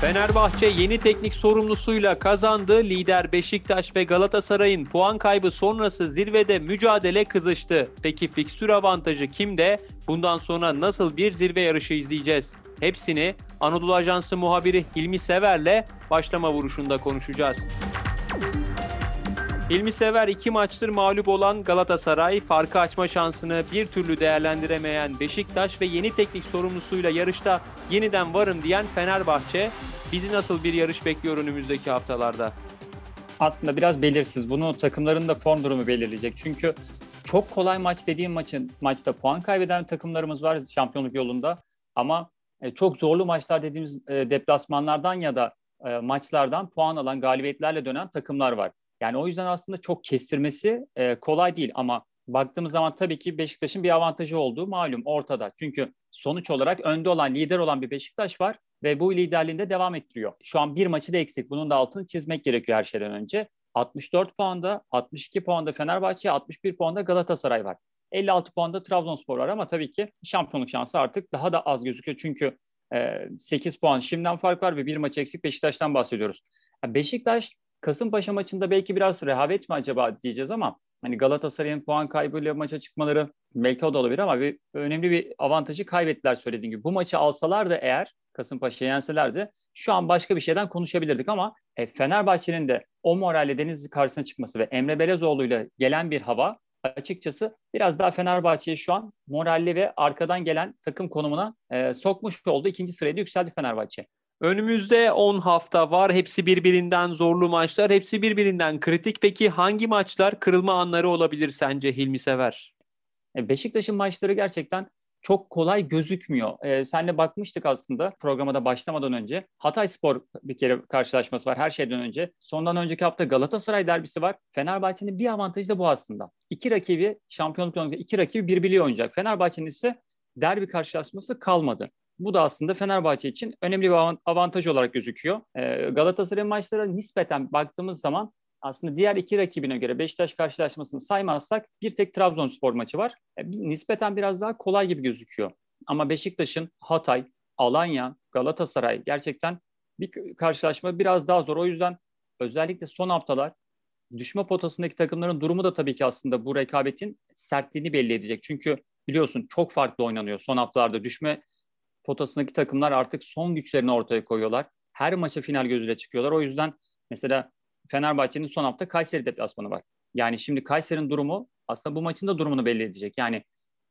Fenerbahçe yeni teknik sorumlusuyla kazandı. Lider Beşiktaş ve Galatasaray'ın puan kaybı sonrası zirvede mücadele kızıştı. Peki fikstür avantajı kimde? Bundan sonra nasıl bir zirve yarışı izleyeceğiz? Hepsini Anadolu Ajansı muhabiri Hilmi Sever'le başlama vuruşunda konuşacağız. Hilmi Sever iki maçtır mağlup olan Galatasaray, farkı açma şansını bir türlü değerlendiremeyen Beşiktaş ve yeni teknik sorumlusuyla yarışta yeniden varım diyen Fenerbahçe, bizi nasıl bir yarış bekliyor önümüzdeki haftalarda? Aslında biraz belirsiz. Bunu takımların da form durumu belirleyecek. Çünkü çok kolay maç dediğim maçın maçta puan kaybeden takımlarımız var şampiyonluk yolunda. Ama e, çok zorlu maçlar dediğimiz e, deplasmanlardan ya da e, maçlardan puan alan galibiyetlerle dönen takımlar var. Yani o yüzden aslında çok kestirmesi e, kolay değil ama baktığımız zaman tabii ki Beşiktaş'ın bir avantajı olduğu malum ortada. Çünkü sonuç olarak önde olan, lider olan bir Beşiktaş var ve bu liderliğinde devam ettiriyor. Şu an bir maçı da eksik. Bunun da altını çizmek gerekiyor her şeyden önce. 64 puanda, 62 puanda Fenerbahçe, 61 puanda Galatasaray var. 56 puanda Trabzonspor var ama tabii ki şampiyonluk şansı artık daha da az gözüküyor. Çünkü e, 8 puan şimdiden fark var ve bir maç eksik Beşiktaş'tan bahsediyoruz. Beşiktaş Kasımpaşa maçında belki biraz rehavet mi acaba diyeceğiz ama hani Galatasaray'ın puan kaybıyla maça çıkmaları belki o da olabilir ama bir önemli bir avantajı kaybettiler söylediğim gibi. Bu maçı alsalar da eğer Kasımpaşa'yı yenselerdi şu an başka bir şeyden konuşabilirdik ama e, Fenerbahçe'nin de o moralle Denizli karşısına çıkması ve Emre Belezoğlu'yla gelen bir hava açıkçası biraz daha Fenerbahçe'yi şu an moralli ve arkadan gelen takım konumuna e, sokmuş oldu. İkinci sıraya da yükseldi Fenerbahçe. Önümüzde 10 hafta var. Hepsi birbirinden zorlu maçlar. Hepsi birbirinden kritik. Peki hangi maçlar kırılma anları olabilir sence Hilmi Sever? E, Beşiktaş'ın maçları gerçekten çok kolay gözükmüyor. Ee, senle bakmıştık aslında programa da başlamadan önce. Hatay Spor bir kere karşılaşması var her şeyden önce. Sondan önceki hafta Galatasaray derbisi var. Fenerbahçe'nin bir avantajı da bu aslında. İki rakibi şampiyonluk yolunda iki rakibi birbiriyle oynayacak. Fenerbahçe'nin ise derbi karşılaşması kalmadı. Bu da aslında Fenerbahçe için önemli bir avantaj olarak gözüküyor. Ee, Galatasaray maçlara nispeten baktığımız zaman aslında diğer iki rakibine göre Beşiktaş karşılaşmasını saymazsak bir tek Trabzonspor maçı var. E, nispeten biraz daha kolay gibi gözüküyor. Ama Beşiktaş'ın Hatay, Alanya, Galatasaray gerçekten bir karşılaşma biraz daha zor. O yüzden özellikle son haftalar düşme potasındaki takımların durumu da tabii ki aslında bu rekabetin sertliğini belli edecek. Çünkü biliyorsun çok farklı oynanıyor son haftalarda. Düşme potasındaki takımlar artık son güçlerini ortaya koyuyorlar. Her maça final gözüyle çıkıyorlar. O yüzden mesela Fenerbahçe'nin son hafta Kayseri deplasmanı var. Yani şimdi Kayseri'nin durumu aslında bu maçın da durumunu belli edecek. Yani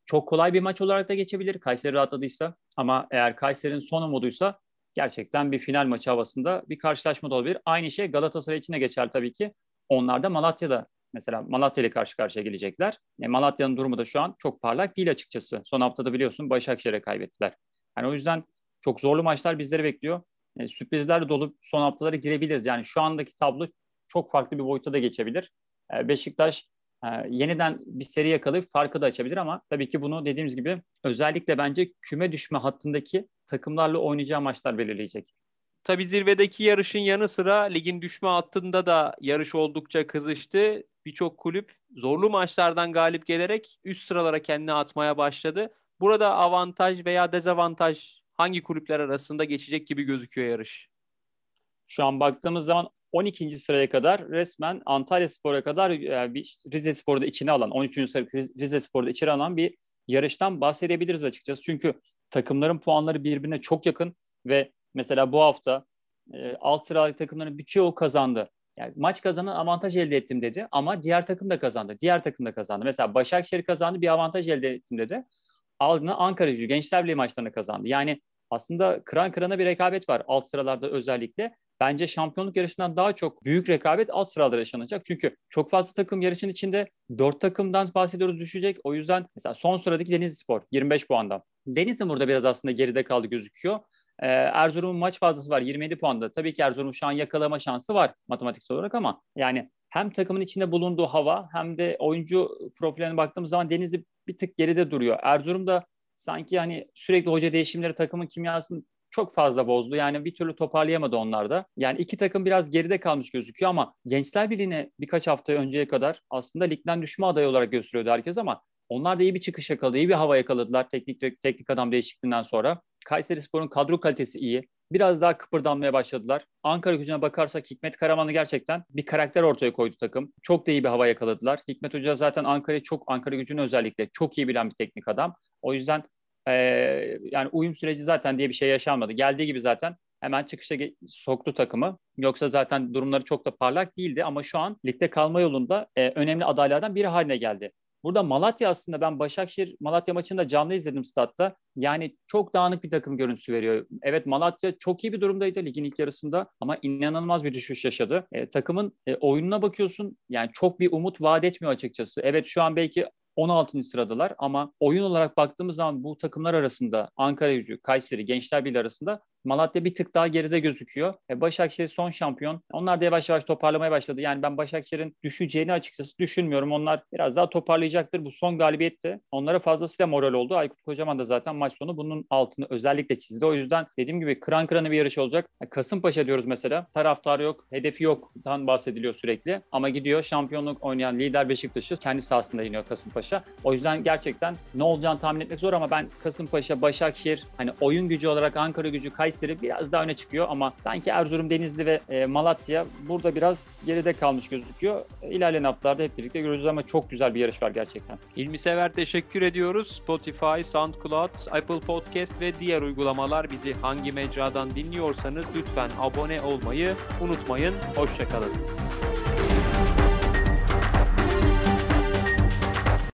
çok kolay bir maç olarak da geçebilir Kayseri rahatladıysa. Ama eğer Kayseri'nin son umuduysa gerçekten bir final maçı havasında bir karşılaşma da olabilir. Aynı şey Galatasaray için de geçer tabii ki. Onlar da Malatya'da mesela Malatya ile karşı karşıya gelecekler. E, Malatya'nın durumu da şu an çok parlak değil açıkçası. Son haftada biliyorsun Başakşehir'e kaybettiler. Yani o yüzden çok zorlu maçlar bizleri bekliyor. E, sürprizlerle dolu son haftalara girebiliriz. Yani şu andaki tablo çok farklı bir boyuta da geçebilir. E, Beşiktaş e, yeniden bir seri yakalayıp farkı da açabilir ama tabii ki bunu dediğimiz gibi özellikle bence küme düşme hattındaki takımlarla oynayacağı maçlar belirleyecek. Tabii zirvedeki yarışın yanı sıra ligin düşme hattında da yarış oldukça kızıştı. Birçok kulüp zorlu maçlardan galip gelerek üst sıralara kendini atmaya başladı. Burada avantaj veya dezavantaj hangi kulüpler arasında geçecek gibi gözüküyor yarış? Şu an baktığımız zaman 12. sıraya kadar resmen Antalya Spor'a kadar yani bir Rize Spor'u da içine alan, 13. sıra Rize Spor'u da içine alan bir yarıştan bahsedebiliriz açıkçası. Çünkü takımların puanları birbirine çok yakın ve mesela bu hafta e, alt sıralı takımların birçoğu kazandı. Yani maç kazanan avantaj elde ettim dedi ama diğer takım da kazandı. Diğer takım da kazandı. Mesela Başakşehir kazandı bir avantaj elde ettim dedi. Aldığını Ankara gücü Gençler Birliği maçlarını kazandı. Yani aslında kıran kırana bir rekabet var alt sıralarda özellikle. Bence şampiyonluk yarışından daha çok büyük rekabet alt sıralarda yaşanacak. Çünkü çok fazla takım yarışın içinde dört takımdan bahsediyoruz düşecek. O yüzden mesela son sıradaki Denizli Spor 25 puanda. Denizli burada biraz aslında geride kaldı gözüküyor. Ee, Erzurum'un maç fazlası var 27 puanda. Tabii ki Erzurum şu an yakalama şansı var matematiksel olarak ama yani hem takımın içinde bulunduğu hava hem de oyuncu profiline baktığımız zaman Denizli bir tık geride duruyor. Erzurum da sanki hani sürekli hoca değişimleri takımın kimyasını çok fazla bozdu. Yani bir türlü toparlayamadı onlar da. Yani iki takım biraz geride kalmış gözüküyor ama Gençler Birliği'ne birkaç hafta önceye kadar aslında ligden düşme adayı olarak gösteriyordu herkes ama onlar da iyi bir çıkış yakaladı, iyi bir hava yakaladılar teknik teknik adam değişikliğinden sonra. Kayseri Spor'un kadro kalitesi iyi. Biraz daha kıpırdanmaya başladılar. Ankara gücüne bakarsak Hikmet Karaman'ı gerçekten bir karakter ortaya koydu takım. Çok da iyi bir hava yakaladılar. Hikmet Hoca zaten Ankara'yı çok, Ankara gücünü özellikle çok iyi bilen bir teknik adam. O yüzden e, yani uyum süreci zaten diye bir şey yaşanmadı. Geldiği gibi zaten hemen çıkışa soktu takımı. Yoksa zaten durumları çok da parlak değildi ama şu an ligde kalma yolunda e, önemli adaylardan biri haline geldi. Burada Malatya aslında ben Başakşehir Malatya maçını da canlı izledim statta. Yani çok dağınık bir takım görüntüsü veriyor. Evet Malatya çok iyi bir durumdaydı ligin ilk yarısında ama inanılmaz bir düşüş yaşadı. E, takımın e, oyununa bakıyorsun yani çok bir umut vaat etmiyor açıkçası. Evet şu an belki 16. sıradalar ama oyun olarak baktığımız zaman bu takımlar arasında Ankara Gücü, Kayseri, Gençler Birliği arasında Malatya bir tık daha geride gözüküyor. E, Başakşehir son şampiyon. Onlar da yavaş yavaş toparlamaya başladı. Yani ben Başakşehir'in düşeceğini açıkçası düşünmüyorum. Onlar biraz daha toparlayacaktır. Bu son galibiyet de onlara fazlasıyla moral oldu. Aykut Kocaman da zaten maç sonu bunun altını özellikle çizdi. O yüzden dediğim gibi kıran kırana bir yarış olacak. E, Kasımpaşa diyoruz mesela. Taraftarı yok, hedefi yoktan bahsediliyor sürekli. Ama gidiyor şampiyonluk oynayan lider Beşiktaş'ı kendi sahasında iniyor Kasımpaşa. O yüzden gerçekten ne olacağını tahmin etmek zor ama ben Kasımpaşa, Başakşehir hani oyun gücü olarak Ankara gücü, Kayseri Kayseri biraz daha öne çıkıyor ama sanki Erzurum, Denizli ve e, Malatya burada biraz geride kalmış gözüküyor. İlerleyen haftalarda hep birlikte göreceğiz ama çok güzel bir yarış var gerçekten. İlmi Sever teşekkür ediyoruz. Spotify, SoundCloud, Apple Podcast ve diğer uygulamalar bizi hangi mecradan dinliyorsanız lütfen abone olmayı unutmayın. Hoşçakalın.